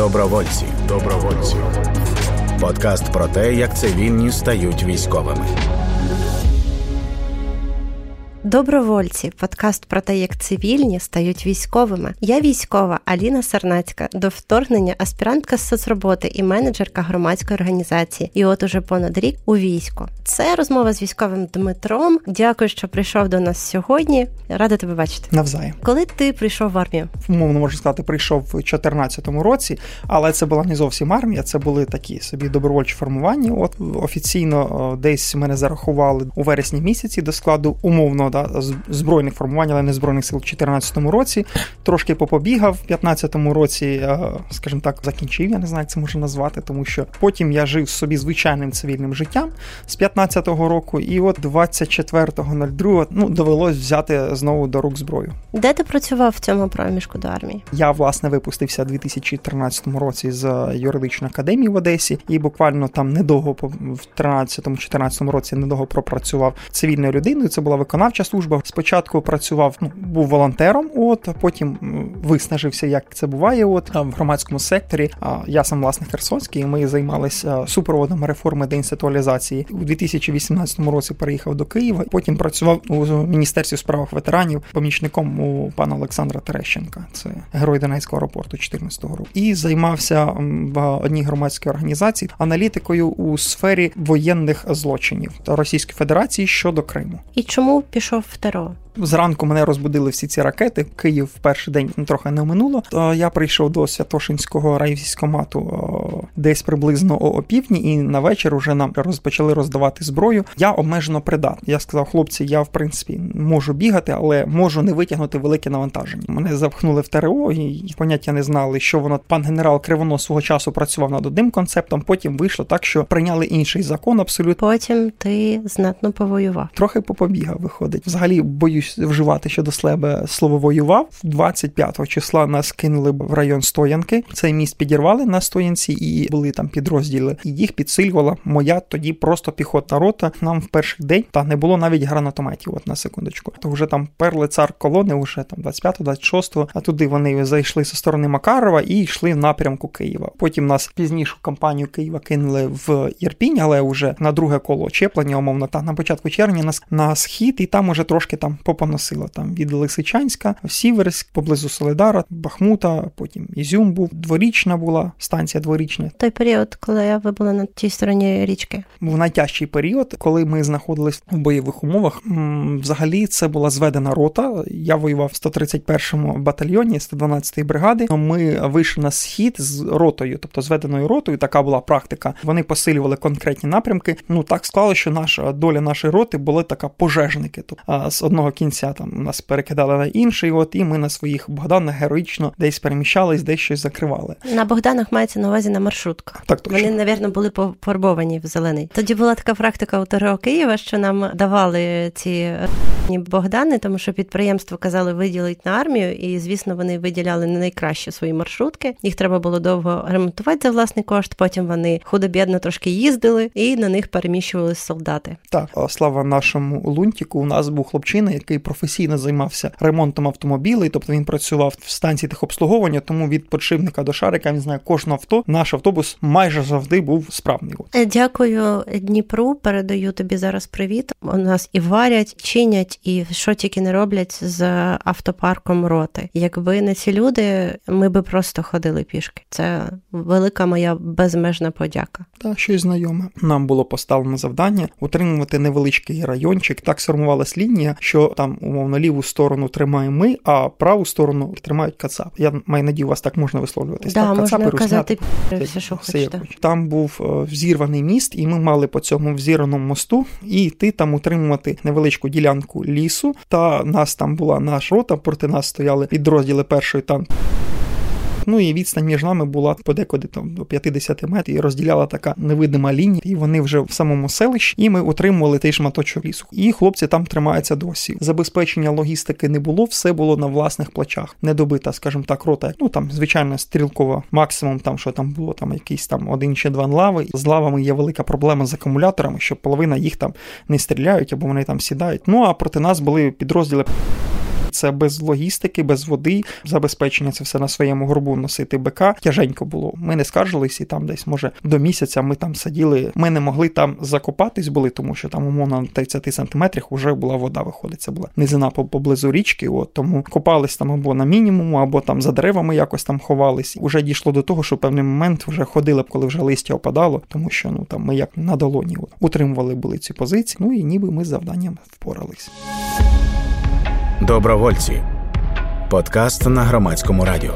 Добровольці. Добровольці. Подкаст про те, як цивільні стають військовими. Добровольці, подкаст про те, як цивільні стають військовими. Я військова Аліна Сарнацька, до вторгнення аспірантка з соцроботи і менеджерка громадської організації. І от уже понад рік у війську. Це розмова з військовим Дмитром. Дякую, що прийшов до нас сьогодні. Рада тебе бачити. Навзаєм. Коли ти прийшов в армію? Умовно можна сказати, прийшов в 2014 році, але це була не зовсім армія. Це були такі собі добровольчі формування. От офіційно десь мене зарахували у вересні місяці до складу умовно да, збройних формувань, але не збройних сил у 2014 році. Трошки попобігав в 2015 році, скажімо так, закінчив. Я не знаю, як це можна назвати, тому що потім я жив собі звичайним цивільним життям з 15-го року, і от 24.02 ну довелось взяти знову до рук зброю. Де ти працював в цьому проміжку до армії? Я власне випустився у 2013 році з юридичної академії в Одесі, і буквально там недовго в 13-14 році недовго пропрацював цивільною людиною. Це була виконавча служба. Спочатку працював, ну був волонтером, от потім виснажився, як це буває. От в громадському секторі. Я сам власне Херсонський. і Ми займалися супроводом реформи деінституалізації у 2018 році. Переїхав до Києва. Потім працював у міністерстві справах ветеранів помічником у пана Олександра Терещенка. Це герой Донецького аеропорту 14 року. І займався в одній громадській організації аналітикою у сфері воєнних злочинів Російської Федерації щодо Криму. І чому пішов в ТРО? Зранку мене розбудили всі ці ракети. Київ в перший день трохи не минуло. То я прийшов до Святошинського райвійськомату десь приблизно о опівдні, і на вечір вже нам розпочали роздавати зброю. Я обмежено придатний. Я сказав, хлопці, я в принципі можу бігати, але можу не витягнути велике навантаження. Мене запхнули в ТРО і поняття не знали, що воно пан генерал Кривонос свого часу працював над одним концептом. Потім вийшло так, що прийняли інший закон. Абсолютно потім ти знатно повоював. Трохи попобігав. Виходить, взагалі боюсь вживати щодо себе слово воював. 25 числа нас кинули в район Стоянки. Цей міст підірвали на стоянці, і були там підрозділи. І їх підсилювала моя тоді просто піхотна рота. Нам в перший день та не було навіть гранатометів. От на секундочку. То вже там перли цар колони, вже там 25-26, а туди вони зайшли зі сторони Макарова і йшли в напрямку Києва. Потім нас пізніше компанію Києва кинули в Єрпінь, але вже на друге коло очеплення, умовно, та на початку червня нас на схід, і там уже трошки там попоносило. Там від Лисичанська, Сіверськ, поблизу Солидара, Бахмута, потім Ізюм був, дворічна була, станція дворічна. Той період, коли ви були на тій стороні річки, був найтяжчий період, коли ми знаходились в бойових умовах. Взагалі це була зведена рота. Я воював в 131-му батальйоні 112-ї бригади. Ми вийшли на схід з ротою, тобто зведеною ротою. Така була практика. Вони посилювали конкретні напрямки. Ну так склало, що наша доля нашої роти були така пожежники. Тобто з одного кінця там нас перекидали на інший. От і ми на своїх Богданах героїчно десь переміщались, десь щось закривали. На Богданах мається на увазі на маршрутках. Так точно. вони, навірно, були пофарбовані в зелений. Тоді була така практика у ТРО Києва, що нам давали ці Богдани, тому що підприємство казали виділити на армію, і звісно, вони виділяли не найкраще свої маршрутки. Їх треба було довго ремонтувати за власний кошт. Потім вони худо-бідно трошки їздили, і на них переміщували солдати. Так, слава нашому лунтіку. У нас був хлопчина, який професійно займався ремонтом автомобілей, тобто він працював в станції техобслуговування, тому від подшипника до шарика він знає кожне авто. Наш автобус майже завжди був справний. Дякую Дніпру. Передаю тобі зараз привіт. У нас і варять, чинять, і що тільки не роблять з автопарком роти. Якби не ці люди, ми би просто ходили пішки. Це велика моя безмежна подяка. Та щось знайоме. Нам було поставлено завдання утримувати невеличкий райончик. Так сформувалась лінія, що там умовно ліву сторону тримаємо ми, а праву сторону тримають кацап. Я маю надію, вас так можна висловлюватися. Да, так, можна казати все, що хочете. Там був взірваний міст, і ми мали по цьому взірваному мосту і йти там утримувати невеличку ділянку лісу. Та нас там була наша рота, проти нас стояли підрозділи першої там. Ну і відстань між нами була подекуди там до 50 метрів і розділяла така невидима лінія, і вони вже в самому селищі, і ми утримували той шматочок лісу. І хлопці там тримаються досі. Забезпечення логістики не було, все було на власних плечах. Не добита, скажімо так, рота. Ну там звичайно стрілкова, максимум там, що там було, там якийсь там один чи два лави. З лавами є велика проблема з акумуляторами, що половина їх там не стріляють або вони там сідають. Ну а проти нас були підрозділи це без логістики, без води, забезпечення це все на своєму горбу носити БК. Тяженько було. Ми не скаржились, і там десь, може, до місяця ми там сиділи. Ми не могли там закопатись були, тому що там, умовно, на 30 сантиметрах вже була вода. Виходить, це була низина поблизу річки. От тому копались там або на мінімуму, або там за деревами якось там ховались. Уже дійшло до того, що певний момент вже ходили б, коли вже листя опадало, тому що ну там ми як на долоні от, утримували були ці позиції. Ну і ніби ми з завданням впорались. Добровольці. Подкаст на громадському радіо.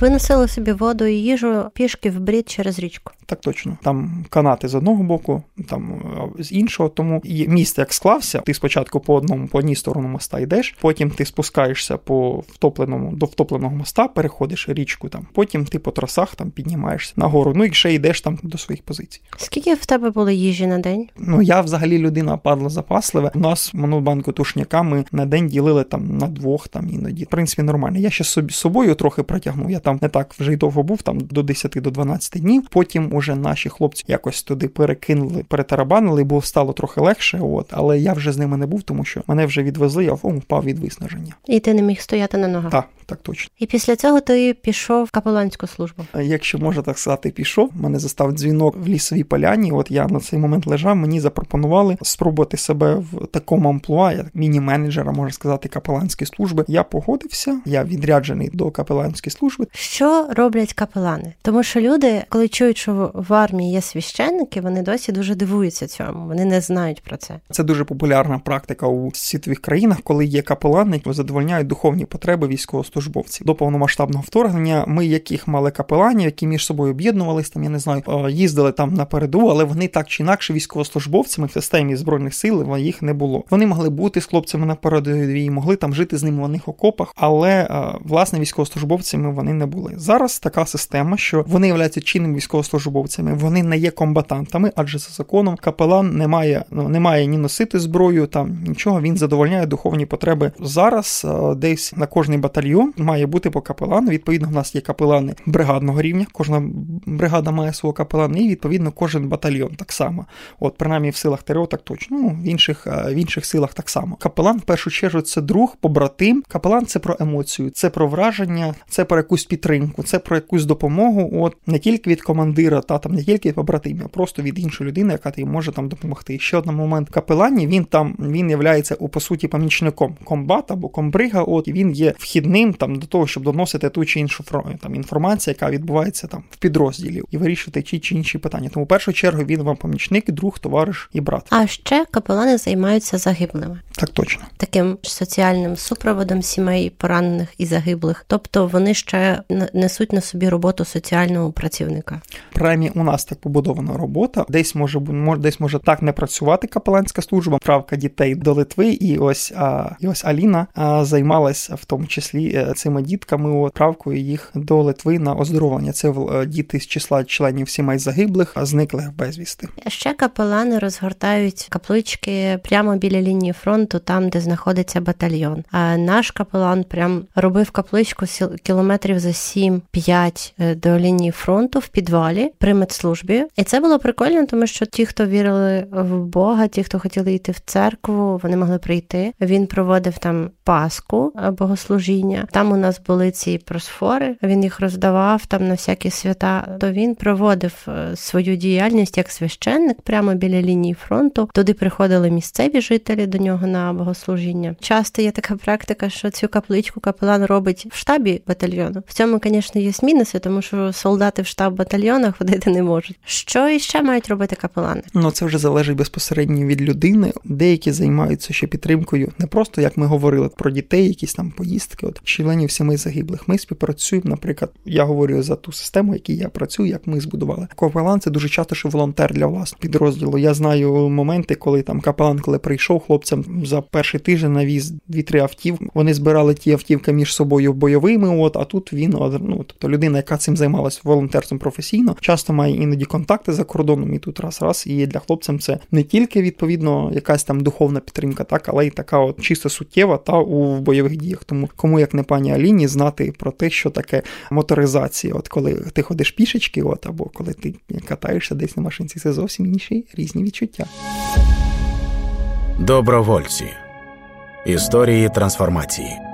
Ви носили собі воду і їжу пішки в брід через річку. Так точно. Там канати з одного боку, там е, з іншого. Тому і міст як склався. Ти спочатку по одному, по одній сторону моста йдеш, потім ти спускаєшся по втопленому до втопленого моста, переходиш річку там. Потім ти по трасах там піднімаєшся нагору. Ну і ще йдеш там до своїх позицій. Скільки в тебе було їжі на день? Ну я взагалі людина падла запаслива. У нас монобанку тушняка ми на день ділили там на двох, там іноді. В принципі, нормально. Я ще собі собою трохи протягнув. Я там не так вже й довго був, там до 10 до 12 днів. Потім уже наші хлопці якось туди перекинули, перетарабанили, бо стало трохи легше. От, але я вже з ними не був, тому що мене вже відвезли, я впав від виснаження. І ти не міг стояти на ногах? Так, так точно. І після цього ти пішов в капеланську службу. Якщо можна так сказати, пішов. Мене застав дзвінок в лісовій поляні. От я на цей момент лежав. Мені запропонували спробувати себе в такому амплуа, як міні-менеджера, можна сказати, капеланської служби. Я погодився. Я відряджений до капеланської служби. Що роблять капелани? Тому що люди, коли чують, що в армії є священники, вони досі дуже дивуються цьому. Вони не знають про це. Це дуже популярна практика у світових країнах, коли є капелани, які задовольняють духовні потреби військовослужбовців. До повномасштабного вторгнення ми, яких мали капеланів, які між собою об'єднувались, там я не знаю, їздили там на переду, але вони так чи інакше військовослужбовцями в системі збройних сил їх не було. Вони могли бути з хлопцями на передовій, могли там жити з ними в них окопах, але власне військовослужбовцями вони не були. Зараз така система, що вони являються чинними військовослужбовцями, вони не є комбатантами, адже за законом капелан не має ну, не має ні носити зброю, там нічого. Він задовольняє духовні потреби. Зараз десь на кожний батальйон має бути по капелану. Відповідно, в нас є капелани бригадного рівня. Кожна бригада має свого капелана, і відповідно кожен батальйон так само. От принаймні в силах ТРО так точно. Ну в інших в інших силах так само. Капелан в першу чергу це друг, побратим. Капелан це про емоцію, це про враження, це про якусь підтримку, це про якусь допомогу. От не тільки від командира, та там не тільки від побратимів, а просто від іншої людини, яка тобі може там допомогти. ще один момент капелані. Він там він являється у по суті помічником комбата або комбрига. От і він є вхідним там до того, щоб доносити ту чи іншу там інформацію, яка відбувається там в підрозділі, і вирішити ті чи інші питання. Тому в першу чергу він вам помічник, друг, товариш і брат. А ще капелани займаються загиблими. Так точно таким соціальним супроводом сімей поранених і загиблих. Тобто вони ще несуть на собі роботу соціального працівника. Принаймні у нас так побудована робота. Десь може десь може так не працювати капеланська служба, правка дітей до Литви, і ось а, і ось Аліна а, займалася в тому числі е, цими дітками правкою їх до Литви на оздоровлення. Це е, діти з числа членів сімей загиблих, зниклих безвісти. Ще капелани розгортають каплички прямо біля лінії фронту, там де знаходиться батальйон. А наш капелан прям робив капличку кілометрів за 7-5 е, до лінії фронту в підвалі при медслужбі. І це було прикольно, тому що ті, хто вірили в Бога, ті, хто хотіли йти в церкву, вони могли прийти. Він проводив там Пасху богослужіння. Там у нас були ці просфори. Він їх роздавав там на всякі свята. То він проводив е, свою діяльність як священник прямо біля лінії фронту. Туди приходили місцеві жителі до нього на богослужіння. Часто є така практика, що цю капличку капелан робить в штабі батальйону. В цьому, звісно, є мінуси, тому що солдати в штаб батальйонах ходити не можуть. Що іще мають робити капелани? Ну це вже залежить безпосередньо від людини. Деякі займаються ще підтримкою, не просто як ми говорили про дітей, якісь там поїздки, от членів сімей загиблих. Ми співпрацюємо. Наприклад, я говорю за ту систему, якій я працюю, як ми збудували. Капелан це дуже часто що волонтер для власного підрозділу. Я знаю моменти, коли там капелан, коли прийшов хлопцям за перший тиждень навіз дві-три автівки. Вони збирали ті автівки між собою бойовими. От а тут він ну, тобто людина, яка цим займалася волонтерством професійно, часто має іноді контакти за кордоном. І тут раз раз і для хлопцям це не тільки відповідно якась там духовна підтримка, так але й така от чисто суттєва та у бойових діях. Тому кому як не пані Аліні знати про те, що таке моторизація, от коли ти ходиш пішечки, от або коли ти катаєшся десь на машинці, це зовсім інші різні відчуття. Добровольці. Історії трансформації.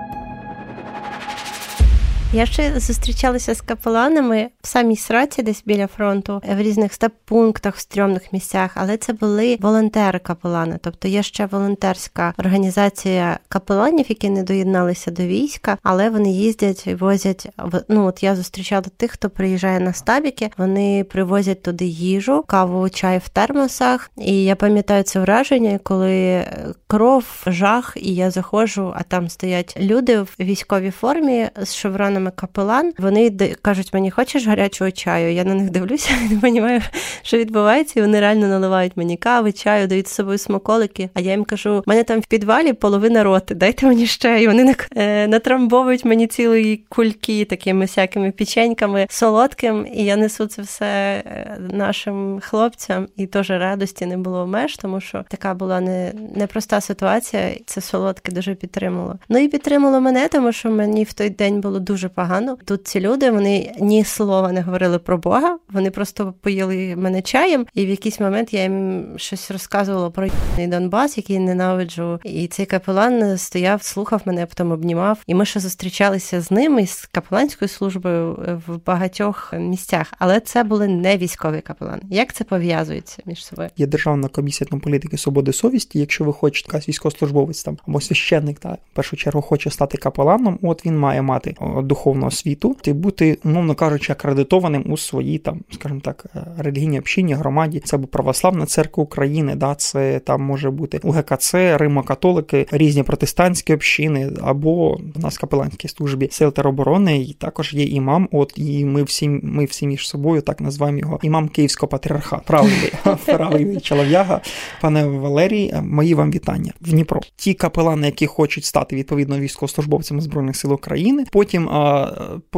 Я ще зустрічалася з капеланами в самій сраці, десь біля фронту, в різних стаб-пунктах, в стрьомних місцях, але це були волонтери-капелани. Тобто є ще волонтерська організація капеланів, які не доєдналися до війська, але вони їздять і возять. Ну от я зустрічала тих, хто приїжджає на стабіки. Вони привозять туди їжу, каву, чай в термосах. І я пам'ятаю це враження, коли кров, жах, і я заходжу, а там стоять люди в військовій формі з шевронами саме капелан. Вони кажуть, мені хочеш гарячого чаю. Я на них дивлюся, не розумію, що відбувається. І вони реально наливають мені кави, чаю, дають з собою смаколики. А я їм кажу: в мене там в підвалі половина роти, дайте мені ще. І вони е, натрамбовують мені цілої кульки такими всякими печеньками солодким. І я несу це все е, нашим хлопцям. І теж радості не було меж, тому що така була не непроста ситуація. Це солодке дуже підтримало. Ну і підтримало мене, тому що мені в той день було дуже погано. Тут ці люди вони ні слова не говорили про Бога. Вони просто поїли мене чаєм, і в якийсь момент я їм щось розказувала про Донбас, який ненавиджу. І цей капелан стояв, слухав мене, потім обнімав. І ми ще зустрічалися з ним і з капеланською службою в багатьох місцях. Але це були не військові капелани. Як це пов'язується між собою? Є державна комісія на політики свободи совісті. Якщо ви хочете якась військовослужбовець там або священник, та в першу чергу хоче стати капеланом, от він має мати духовну освіту, ти бути, умовно кажучи, акредитованим у своїй там, скажімо так, е, релігійній общині, громаді. Це або православна церква України, да, це там може бути УГКЦ, Римо-католики, різні протестантські общини, або у нас капеланській службі сил тероборони, і також є імам. От і ми всі ми всі між собою так називаємо його імам Київського патріархату. Правильний, правильний чолов'яга, пане Валерій, е, мої вам вітання в Дніпро. Ті капелани, які хочуть стати відповідно військовослужбовцями збройних сил України, потім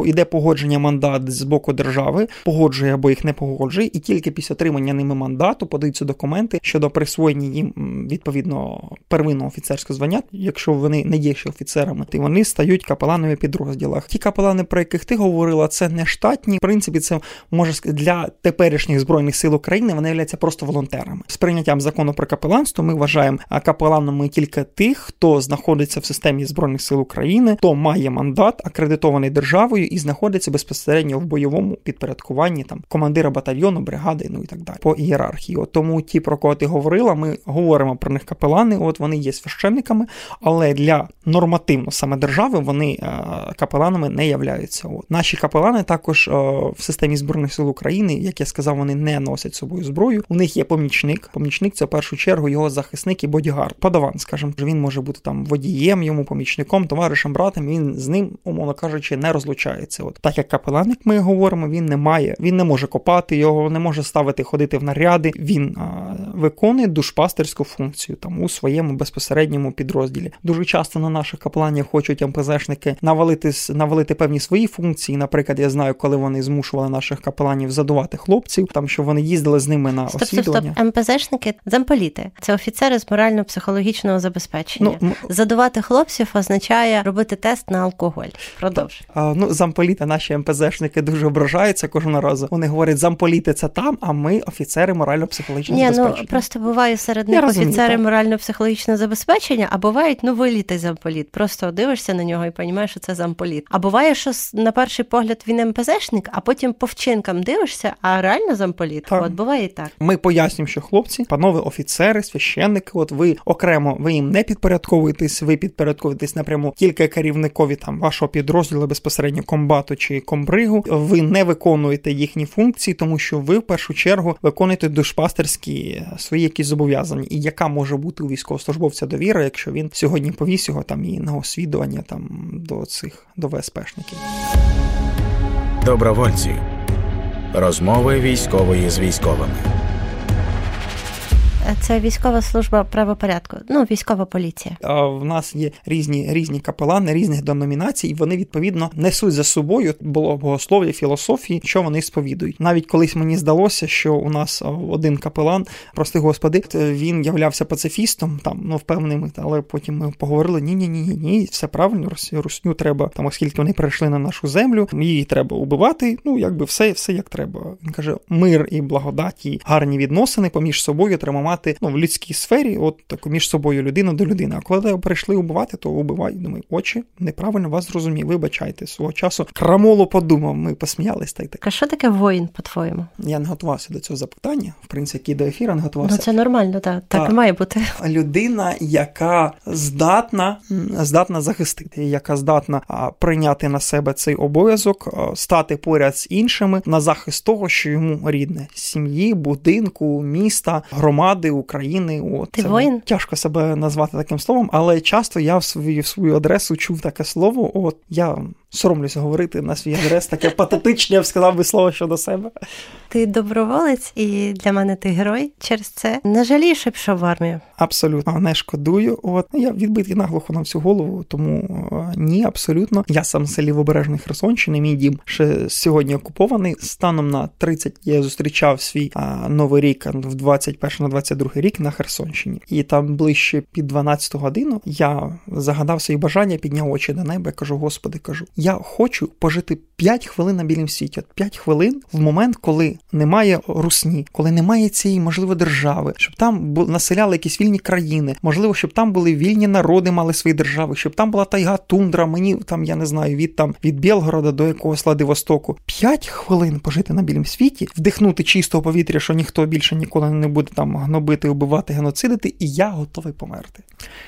йде погодження мандат з боку держави, погоджує або їх не погоджує, і тільки після отримання ними мандату подаються документи щодо присвоєння їм відповідно первинного офіцерського звання, якщо вони не є ще офіцерами, то вони стають капеланами підрозділах. Ті капелани, про яких ти говорила, це не штатні. В принципі, це може для теперішніх збройних сил України. Вони являються просто волонтерами. З прийняттям закону про капеланство ми вважаємо капеланами тільки тих, хто знаходиться в системі збройних сил України, хто має мандат акредитований окупований державою і знаходиться безпосередньо в бойовому підпорядкуванні там командира батальйону, бригади, ну і так далі по ієрархії. От Тому ті, про кого ти говорила, ми говоримо про них капелани. От вони є священниками, але для нормативно саме держави вони е, капеланами не являються. От наші капелани також е, в системі збройних сил України, як я сказав, вони не носять собою зброю. У них є помічник. Помічник це в першу чергу його захисник і бодігард. Подаван, скажімо, він може бути там водієм, йому помічником, товаришем, братом. Він з ним, умовно кажучи, не розлучається. От так як капелан, як ми говоримо, він не має, він не може копати його, не може ставити ходити в наряди. Він а, виконує душпастерську функцію там у своєму безпосередньому підрозділі. Дуже часто на наших капеланів хочуть МПЗшники навалити навалити певні свої функції. Наприклад, я знаю, коли вони змушували наших капеланів задувати хлопців, там що вони їздили з ними на стоп, освідування. Стоп, стоп. МПЗшники замполіти. Це офіцери з морально-психологічного забезпечення. Ну, Задувати хлопців означає робити тест на алкоголь. Продовж. А, ну, замполіти, наші МПЗшники дуже ображаються кожного разу. Вони говорять, замполіти це там, а ми офіцери морально-психологічного ну, забезпечення. Ну просто буває серед них офіцери морально-психологічного забезпечення, а бувають ну виліти замполіт. Просто дивишся на нього і розумієш, що це замполіт. А буває, що на перший погляд він МПЗшник, а потім по вчинкам дивишся, а реально замполіт. Так. От буває і так. Ми пояснюємо, що хлопці, панове офіцери, священники, от ви окремо ви їм не підпорядковуєтесь, ви підпорядковуєтесь напряму тільки керівникові там вашого підрозділу безпосередньо комбату чи комбригу, ви не виконуєте їхні функції, тому що ви в першу чергу виконуєте душпастерські свої якісь зобов'язання. І яка може бути у військовослужбовця довіра, якщо він сьогодні повіс його там і на освідування там до цих до ВСПшників? Добровольці розмови військової з військовими. Це військова служба правопорядку, ну військова поліція. В нас є різні різні капелани різних деномінацій, і вони відповідно несуть за собою було богослов'я, філософії, що вони сповідують. Навіть колись мені здалося, що у нас один капелан, прости господи, він являвся пацифістом, там ну впевненими, але потім ми поговорили: ні, ні, ні, ні, ні, все правильно, русню треба там, оскільки вони прийшли на нашу землю, її треба убивати. Ну якби все, все як треба. Він каже: мир і благодаті, гарні відносини поміж собою треба мати ну, в людській сфері, от таку між собою людина до людини. А коли прийшли убивати, то убивай. Думаю, очі неправильно вас зрозумів. Вибачайте свого часу. Крамолу подумав, ми посміялись та й так. А що таке воїн, по-твоєму? Я не готувався до цього запитання. В принципі, до ефіру не готувався. Ну це нормально, так. Так і має бути. Людина, яка здатна здатна захистити, яка здатна прийняти на себе цей обов'язок, стати поряд з іншими на захист того, що йому рідне сім'ї, будинку, міста, громади, України. От, Ти воїн? Тяжко себе назвати таким словом, але часто я в свою в свою адресу чув таке слово. От я соромлюся говорити на свій адрес, таке патетичне, я б сказав би слово щодо себе. Ти доброволець, і для мене ти герой. Через це не жалієш, що пішов в армію. Абсолютно не шкодую. От я відбитий наглухо на всю голову, тому е, ні, абсолютно. Я сам в селі Обережний Херсонщини. Мій дім ще сьогодні окупований. Станом на 30 я зустрічав свій а, новий рік в 21 на 22 рік на Херсонщині, і там ближче під 12 годину я загадав свої бажання, підняв очі до неба. Кажу, господи, кажу, я хочу пожити 5 хвилин на білім світі. 5 хвилин в момент, коли немає русні, коли немає цієї можливо держави, щоб там населяли якісь вільні країни, можливо, щоб там були вільні народи, мали свої держави, щоб там була тайга, тундра. Мені там я не знаю від там від Білгорода до якогось Владивостоку. 5 хвилин пожити на білім світі, вдихнути чистого повітря, що ніхто більше ніколи не буде там гнобити, убивати, геноцидити, і я готовий померти.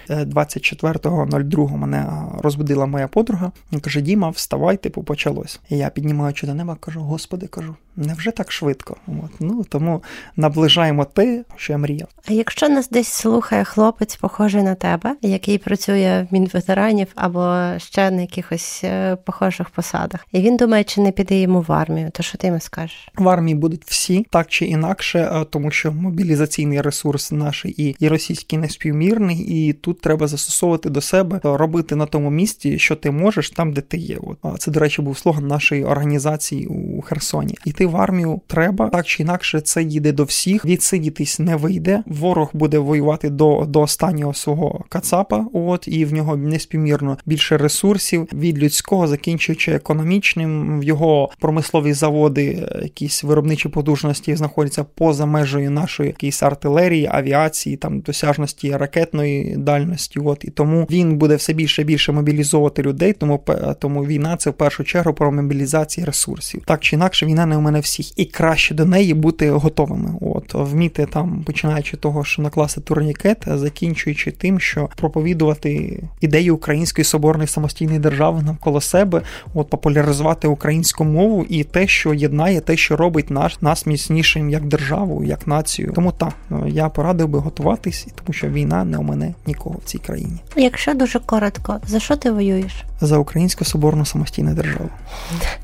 24.02 е, мене розбудила моя подруга. Каже: Діма, вставай, типу, почалось. І я піднімаючи до неба, кажу: Господи, кажу, невже так швидко? От. Ну тому наближаємо те, що я мріяв. А якщо нас десь слухає хлопець, похожий на тебе, який працює в мінветеранів або ще на якихось е, похожих посадах, і він думає, чи не піде йому в армію, то що ти йому скажеш? В армії будуть всі так чи інакше, е, тому що мобілізаційний ресурс наш і, і російський неспівмірний, і тут треба застосовувати до себе, робити на тому місці, що ти можеш, там де ти є. От це, до речі, був слоган нашої організації у Херсоні. Іти в армію треба так чи інакше, це їде до всіх. Відсидітись не вийде. Ворог буде воювати до до останнього свого кацапа. От і в нього неспівмірно більше ресурсів від людського, закінчуючи економічним. В його промислові заводи, якісь виробничі потужності знаходяться поза межею нашої якісь артилерії, авіації, там досяжності ракетної дальності. От і тому він буде все більше і більше мобілізовувати людей. Тому тому війна це в першу чергу про мобілізацію ресурсів. Так чи інакше, війна не у мене всіх, і краще до неї бути готовими. От вміти там, починаючи того, що накласти турнікет, закінчуючи тим, що проповідувати ідею української соборної самостійної держави навколо себе, от популяризувати українську мову і те, що єднає, те, що робить наш нас міцнішим як державу, як націю. Тому так я порадив би готуватись, тому що війна не у мене нікого в цій країні. Якщо дуже коротко, за що ти воюєш? За українську соборну самостійну державу.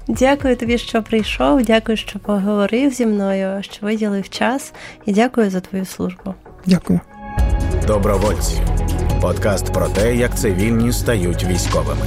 Дякую тобі, що прийшов. Дякую, що поговорив зі мною, що виділив час, і дякую за твою службу. Дякую. Добровольці. Подкаст про те, як цивільні стають військовими.